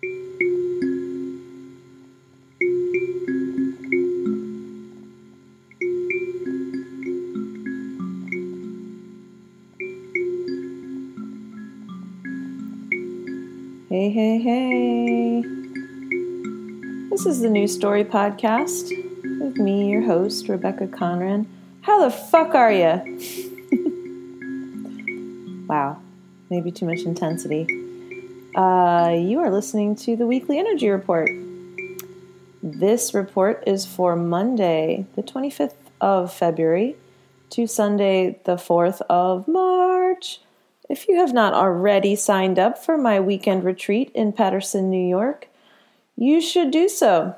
Hey, hey, hey. This is the New Story Podcast with me, your host, Rebecca Conran. How the fuck are you? wow, maybe too much intensity. Uh, you are listening to the Weekly Energy Report. This report is for Monday, the 25th of February, to Sunday, the 4th of March. If you have not already signed up for my weekend retreat in Patterson, New York, you should do so.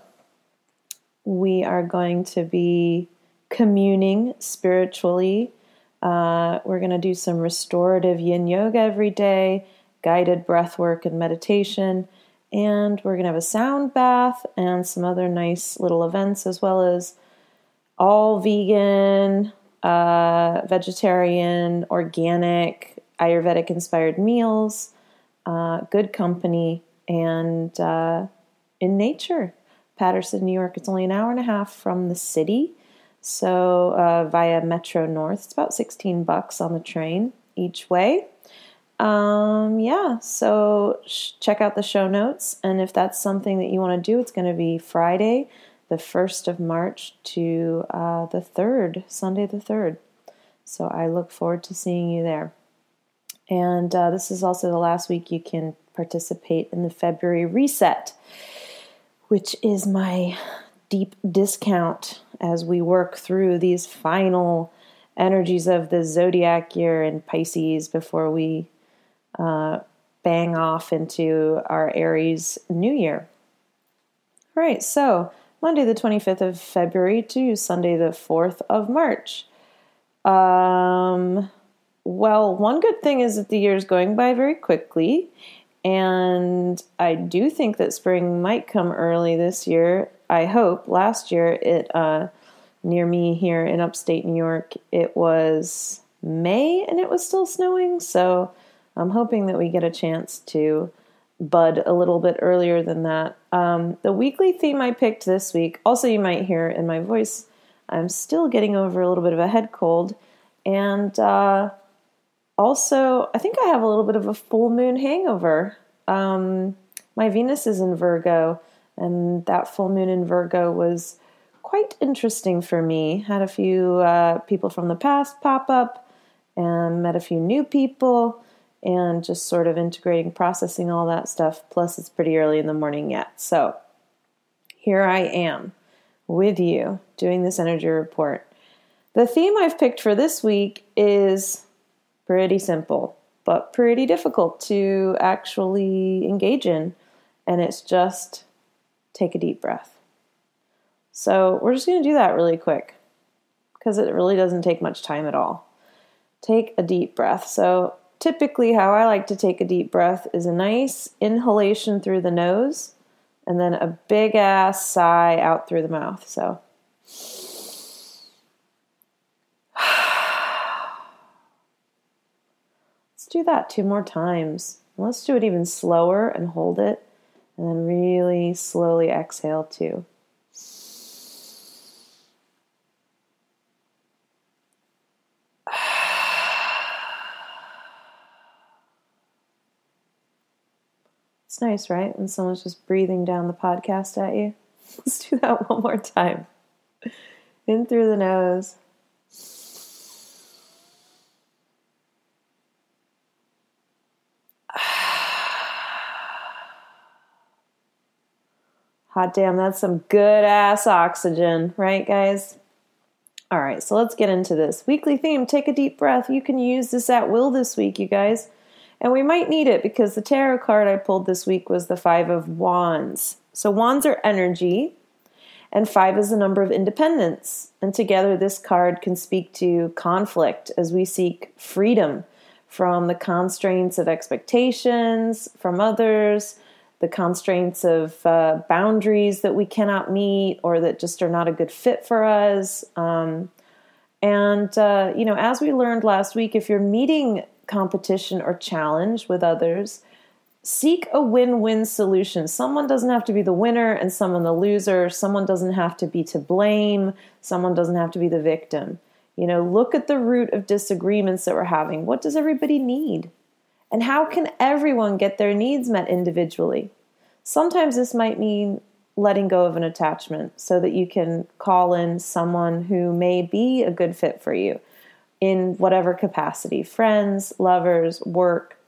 We are going to be communing spiritually. Uh, we're going to do some restorative yin yoga every day, guided breath work and meditation, and we're going to have a sound bath and some other nice little events, as well as all vegan, uh, vegetarian, organic, Ayurvedic inspired meals, uh, good company, and uh, in nature. Patterson, New York. It's only an hour and a half from the city, so uh, via Metro North, it's about sixteen bucks on the train each way. Um, yeah, so sh- check out the show notes, and if that's something that you want to do, it's going to be Friday, the first of March to uh, the third, Sunday the third. So I look forward to seeing you there. And uh, this is also the last week you can participate in the February reset, which is my deep discount as we work through these final energies of the zodiac year in Pisces before we uh, bang off into our Aries new year. All right, so Monday the 25th of February to Sunday the 4th of March. Um, well, one good thing is that the year is going by very quickly, and I do think that spring might come early this year. I hope. Last year, it uh, near me here in upstate New York, it was May and it was still snowing. So I'm hoping that we get a chance to bud a little bit earlier than that. Um, the weekly theme I picked this week, also, you might hear in my voice, I'm still getting over a little bit of a head cold. And uh, also, I think I have a little bit of a full moon hangover. Um, my Venus is in Virgo, and that full moon in Virgo was quite interesting for me. Had a few uh, people from the past pop up, and met a few new people, and just sort of integrating, processing all that stuff. Plus, it's pretty early in the morning yet. So, here I am with you doing this energy report. The theme I've picked for this week is pretty simple, but pretty difficult to actually engage in. And it's just take a deep breath. So we're just going to do that really quick because it really doesn't take much time at all. Take a deep breath. So typically, how I like to take a deep breath is a nice inhalation through the nose and then a big ass sigh out through the mouth. So. Let's do that two more times. Let's do it even slower and hold it, and then really slowly exhale too. Nice, right? When someone's just breathing down the podcast at you. Let's do that one more time. In through the nose. Hot damn, that's some good ass oxygen, right, guys? All right, so let's get into this. Weekly theme take a deep breath. You can use this at will this week, you guys. And we might need it because the tarot card I pulled this week was the Five of Wands. So, wands are energy, and five is the number of independence. And together, this card can speak to conflict as we seek freedom from the constraints of expectations from others the constraints of uh, boundaries that we cannot meet or that just are not a good fit for us. Um, and, uh, you know, as we learned last week, if you're meeting competition or challenge with others, seek a win win solution. Someone doesn't have to be the winner and someone the loser. Someone doesn't have to be to blame. Someone doesn't have to be the victim. You know, look at the root of disagreements that we're having. What does everybody need? And how can everyone get their needs met individually? Sometimes this might mean letting go of an attachment so that you can call in someone who may be a good fit for you in whatever capacity friends, lovers, work,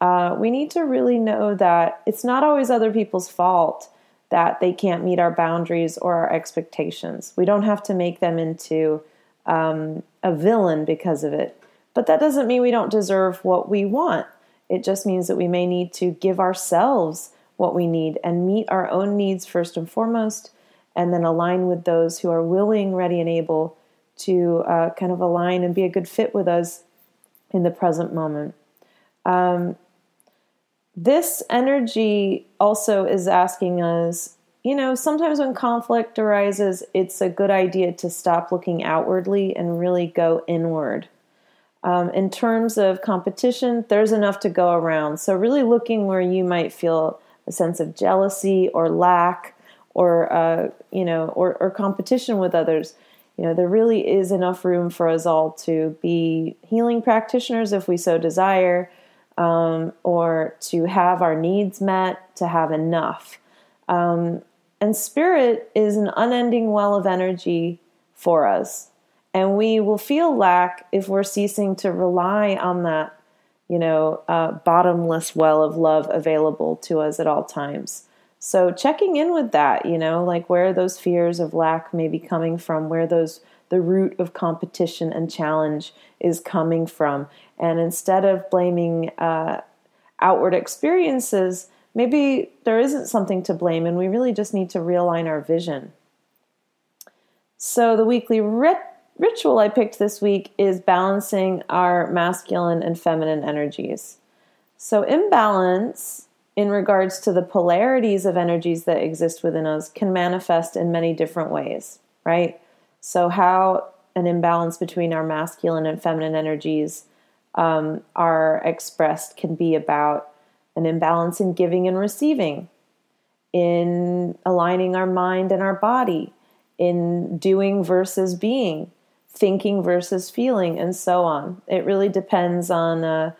uh, we need to really know that it's not always other people's fault that they can't meet our boundaries or our expectations. We don't have to make them into um, a villain because of it. But that doesn't mean we don't deserve what we want. It just means that we may need to give ourselves what we need and meet our own needs first and foremost, and then align with those who are willing, ready, and able to uh, kind of align and be a good fit with us in the present moment. Um, this energy also is asking us you know, sometimes when conflict arises, it's a good idea to stop looking outwardly and really go inward. Um, in terms of competition, there's enough to go around. So, really looking where you might feel a sense of jealousy or lack or, uh, you know, or, or competition with others. You know, there really is enough room for us all to be healing practitioners if we so desire, um, or to have our needs met, to have enough. Um, and spirit is an unending well of energy for us. And we will feel lack if we're ceasing to rely on that, you know, uh, bottomless well of love available to us at all times. So checking in with that, you know, like where those fears of lack may be coming from, where those the root of competition and challenge is coming from. And instead of blaming uh, outward experiences, maybe there isn't something to blame, and we really just need to realign our vision. So, the weekly rit- ritual I picked this week is balancing our masculine and feminine energies. So, imbalance in regards to the polarities of energies that exist within us can manifest in many different ways, right? So, how an imbalance between our masculine and feminine energies um, are expressed can be about an imbalance in giving and receiving, in aligning our mind and our body, in doing versus being, thinking versus feeling, and so on. It really depends on uh,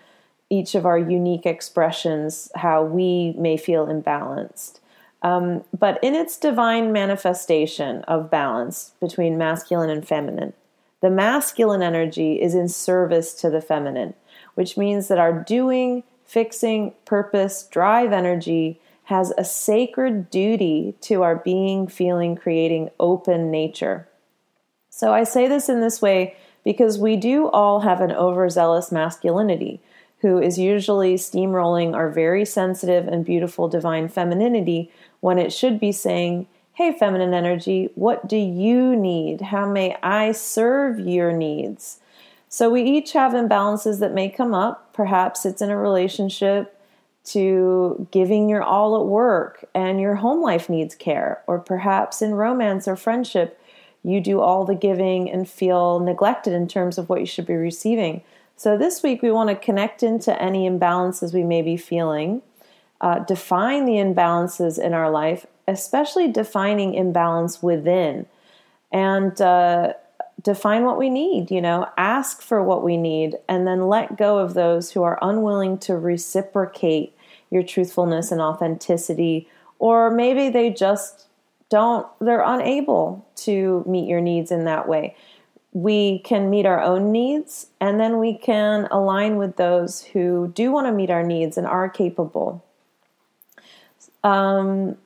each of our unique expressions, how we may feel imbalanced. Um, but in its divine manifestation of balance between masculine and feminine, the masculine energy is in service to the feminine, which means that our doing, fixing, purpose, drive energy has a sacred duty to our being, feeling, creating open nature. So I say this in this way because we do all have an overzealous masculinity who is usually steamrolling our very sensitive and beautiful divine femininity when it should be saying, Hey, feminine energy, what do you need? How may I serve your needs? So we each have imbalances that may come up. Perhaps it's in a relationship to giving your all at work and your home life needs care, or perhaps in romance or friendship, you do all the giving and feel neglected in terms of what you should be receiving. So this week, we want to connect into any imbalances we may be feeling uh, define the imbalances in our life, especially defining imbalance within, and uh, define what we need. You know, ask for what we need, and then let go of those who are unwilling to reciprocate your truthfulness and authenticity, or maybe they just don't, they're unable to meet your needs in that way. We can meet our own needs, and then we can align with those who do want to meet our needs and are capable. Um,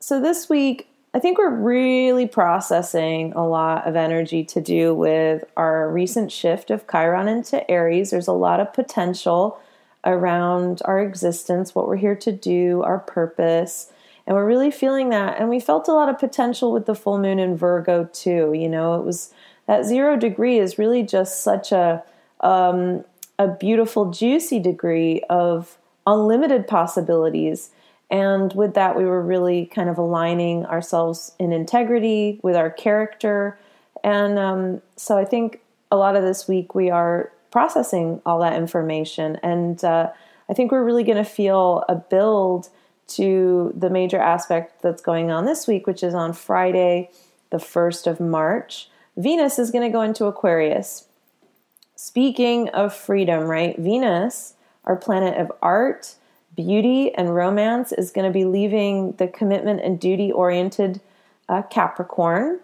so this week, I think we're really processing a lot of energy to do with our recent shift of Chiron into Aries. There's a lot of potential around our existence, what we're here to do, our purpose. And we're really feeling that. And we felt a lot of potential with the full moon in Virgo, too. You know, it was that zero degree is really just such a, um, a beautiful, juicy degree of unlimited possibilities. And with that, we were really kind of aligning ourselves in integrity with our character. And um, so I think a lot of this week we are processing all that information. And uh, I think we're really going to feel a build to the major aspect that's going on this week, which is on Friday, the 1st of March. Venus is going to go into Aquarius. Speaking of freedom, right? Venus, our planet of art, beauty, and romance, is going to be leaving the commitment and duty oriented uh, Capricorn,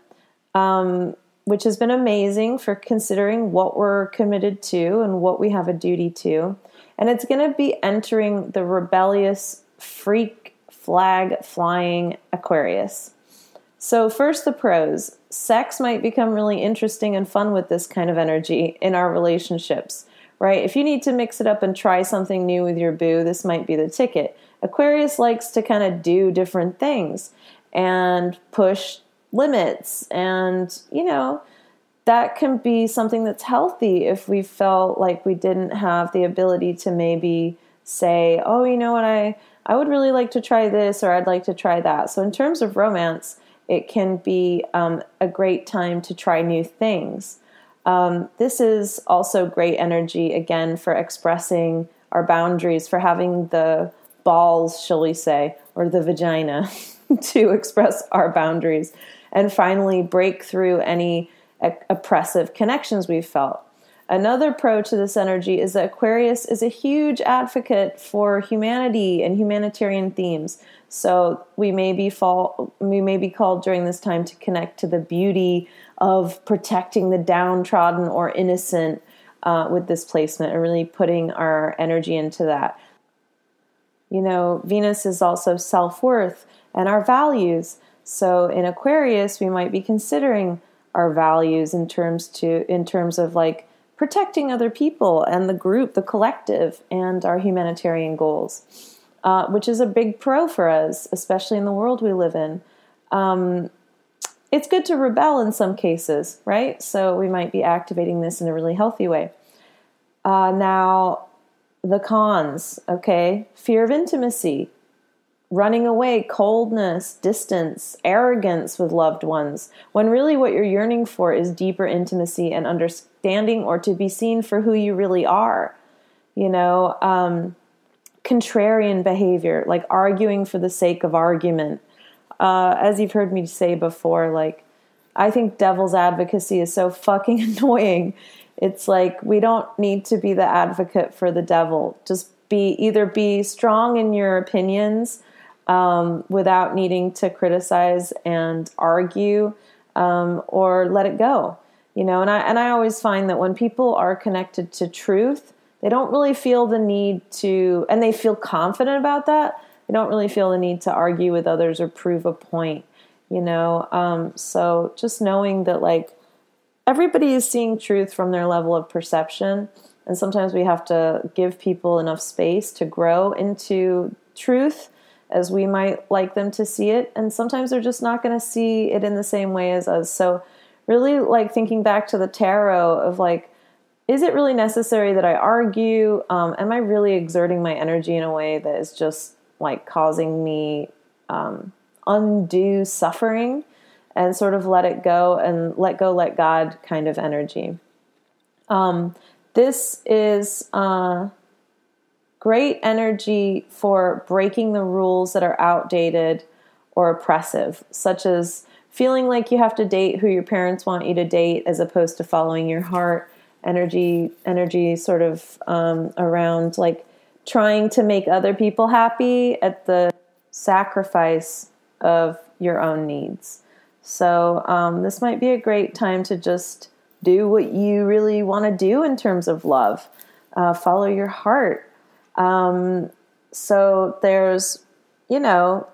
um, which has been amazing for considering what we're committed to and what we have a duty to. And it's going to be entering the rebellious freak flag flying Aquarius. So, first, the pros. Sex might become really interesting and fun with this kind of energy in our relationships, right? If you need to mix it up and try something new with your boo, this might be the ticket. Aquarius likes to kind of do different things and push limits, and, you know, that can be something that's healthy if we felt like we didn't have the ability to maybe say, oh, you know what, I, I would really like to try this or I'd like to try that. So, in terms of romance, it can be um, a great time to try new things. Um, this is also great energy, again, for expressing our boundaries, for having the balls, shall we say, or the vagina to express our boundaries, and finally break through any oppressive connections we've felt. Another pro to this energy is that Aquarius is a huge advocate for humanity and humanitarian themes. So we may be fall, we may be called during this time to connect to the beauty of protecting the downtrodden or innocent uh, with this placement and really putting our energy into that. You know, Venus is also self worth and our values. So in Aquarius, we might be considering our values in terms to in terms of like protecting other people and the group, the collective, and our humanitarian goals, uh, which is a big pro for us, especially in the world we live in. Um, it's good to rebel in some cases, right? So we might be activating this in a really healthy way. Uh, now, the cons, okay? Fear of intimacy, running away, coldness, distance, arrogance with loved ones, when really what you're yearning for is deeper intimacy and understanding or to be seen for who you really are. You know, um, contrarian behavior, like arguing for the sake of argument. Uh, as you've heard me say before, like, I think devil's advocacy is so fucking annoying. It's like we don't need to be the advocate for the devil. Just be either be strong in your opinions um, without needing to criticize and argue um, or let it go. You know, and I and I always find that when people are connected to truth, they don't really feel the need to, and they feel confident about that. They don't really feel the need to argue with others or prove a point. You know, um, so just knowing that like everybody is seeing truth from their level of perception, and sometimes we have to give people enough space to grow into truth as we might like them to see it. And sometimes they're just not going to see it in the same way as us. So, really, like thinking back to the tarot of like, is it really necessary that I argue? Um, am I really exerting my energy in a way that is just like causing me um, undue suffering? And sort of let it go and let go, let God kind of energy. Um, this is uh, great energy for breaking the rules that are outdated or oppressive, such as feeling like you have to date who your parents want you to date as opposed to following your heart. Energy, energy, sort of um, around like trying to make other people happy at the sacrifice of your own needs. So, um, this might be a great time to just do what you really want to do in terms of love. Uh, follow your heart. Um, so there's, you know,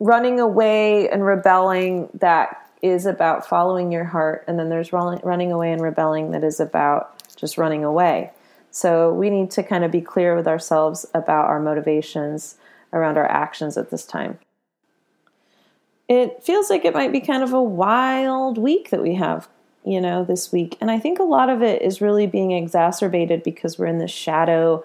running away and rebelling that is about following your heart, and then there's running away and rebelling that is about just running away. So we need to kind of be clear with ourselves about our motivations around our actions at this time. It feels like it might be kind of a wild week that we have, you know, this week. And I think a lot of it is really being exacerbated because we're in the shadow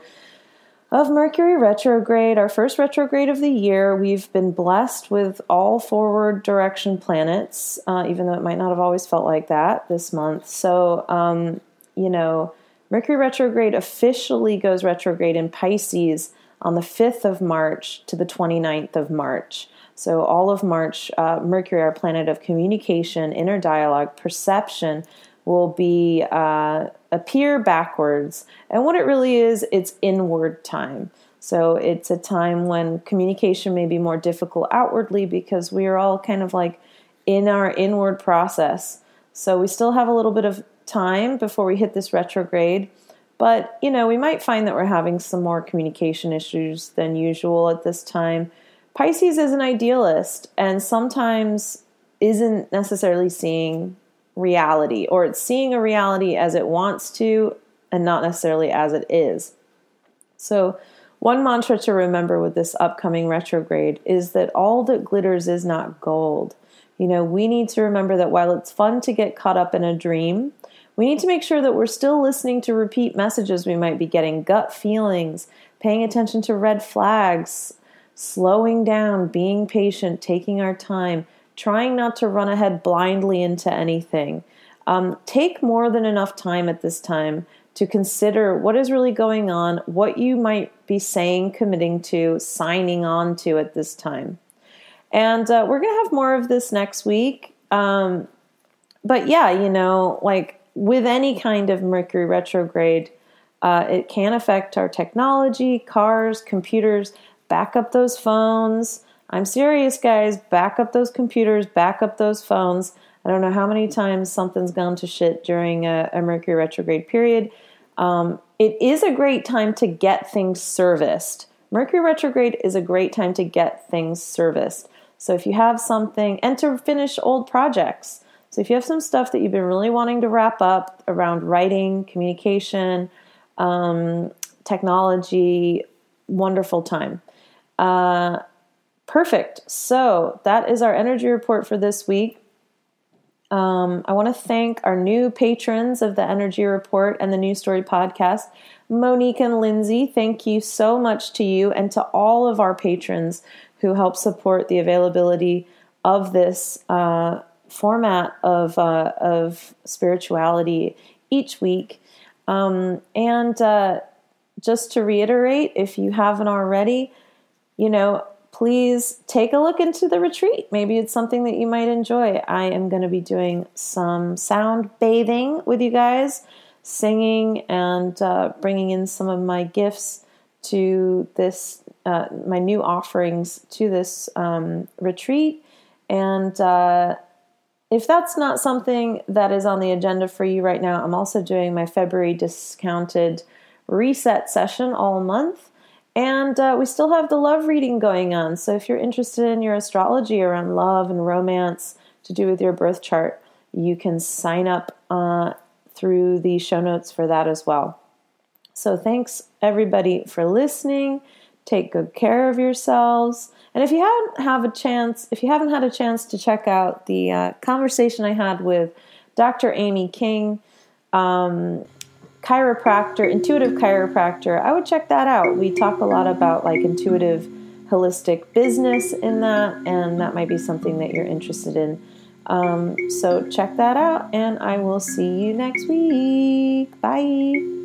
of Mercury retrograde, our first retrograde of the year. We've been blessed with all forward direction planets, uh, even though it might not have always felt like that this month. So, um, you know, Mercury retrograde officially goes retrograde in Pisces on the 5th of March to the 29th of March. So, all of March, uh, Mercury, our planet of communication, inner dialogue, perception, will be uh, appear backwards. And what it really is, it's inward time. So, it's a time when communication may be more difficult outwardly because we are all kind of like in our inward process. So, we still have a little bit of time before we hit this retrograde. But, you know, we might find that we're having some more communication issues than usual at this time. Pisces is an idealist and sometimes isn't necessarily seeing reality, or it's seeing a reality as it wants to and not necessarily as it is. So, one mantra to remember with this upcoming retrograde is that all that glitters is not gold. You know, we need to remember that while it's fun to get caught up in a dream, we need to make sure that we're still listening to repeat messages we might be getting, gut feelings, paying attention to red flags, slowing down, being patient, taking our time, trying not to run ahead blindly into anything. Um, take more than enough time at this time to consider what is really going on, what you might be saying, committing to, signing on to at this time. And uh, we're going to have more of this next week. Um, but yeah, you know, like with any kind of Mercury retrograde, uh, it can affect our technology, cars, computers back up those phones. I'm serious, guys. Back up those computers, back up those phones. I don't know how many times something's gone to shit during a, a Mercury retrograde period. Um, it is a great time to get things serviced. Mercury retrograde is a great time to get things serviced. So if you have something, and to finish old projects. So if you have some stuff that you've been really wanting to wrap up around writing, communication, um, technology, wonderful time. Uh, perfect. So that is our energy report for this week. Um, I want to thank our new patrons of the Energy Report and the New Story podcast, Monique and Lindsay. Thank you so much to you and to all of our patrons who help support the availability of this uh, format of, uh, of spirituality each week. Um, and uh, just to reiterate, if you haven't already, you know, please take a look into the retreat. Maybe it's something that you might enjoy. I am going to be doing some sound bathing with you guys, singing and uh, bringing in some of my gifts to this, uh, my new offerings to this um, retreat. And uh, if that's not something that is on the agenda for you right now, I'm also doing my February discounted reset session all month. And uh, we still have the love reading going on. So if you're interested in your astrology around love and romance to do with your birth chart, you can sign up uh, through the show notes for that as well. So thanks everybody for listening. Take good care of yourselves. And if you haven't have a chance, if you haven't had a chance to check out the uh, conversation I had with Dr. Amy King, um, chiropractor, intuitive chiropractor, I would check that out. We talk a lot about like intuitive holistic business in that, and that might be something that you're interested in. Um, so check that out, and I will see you next week. Bye.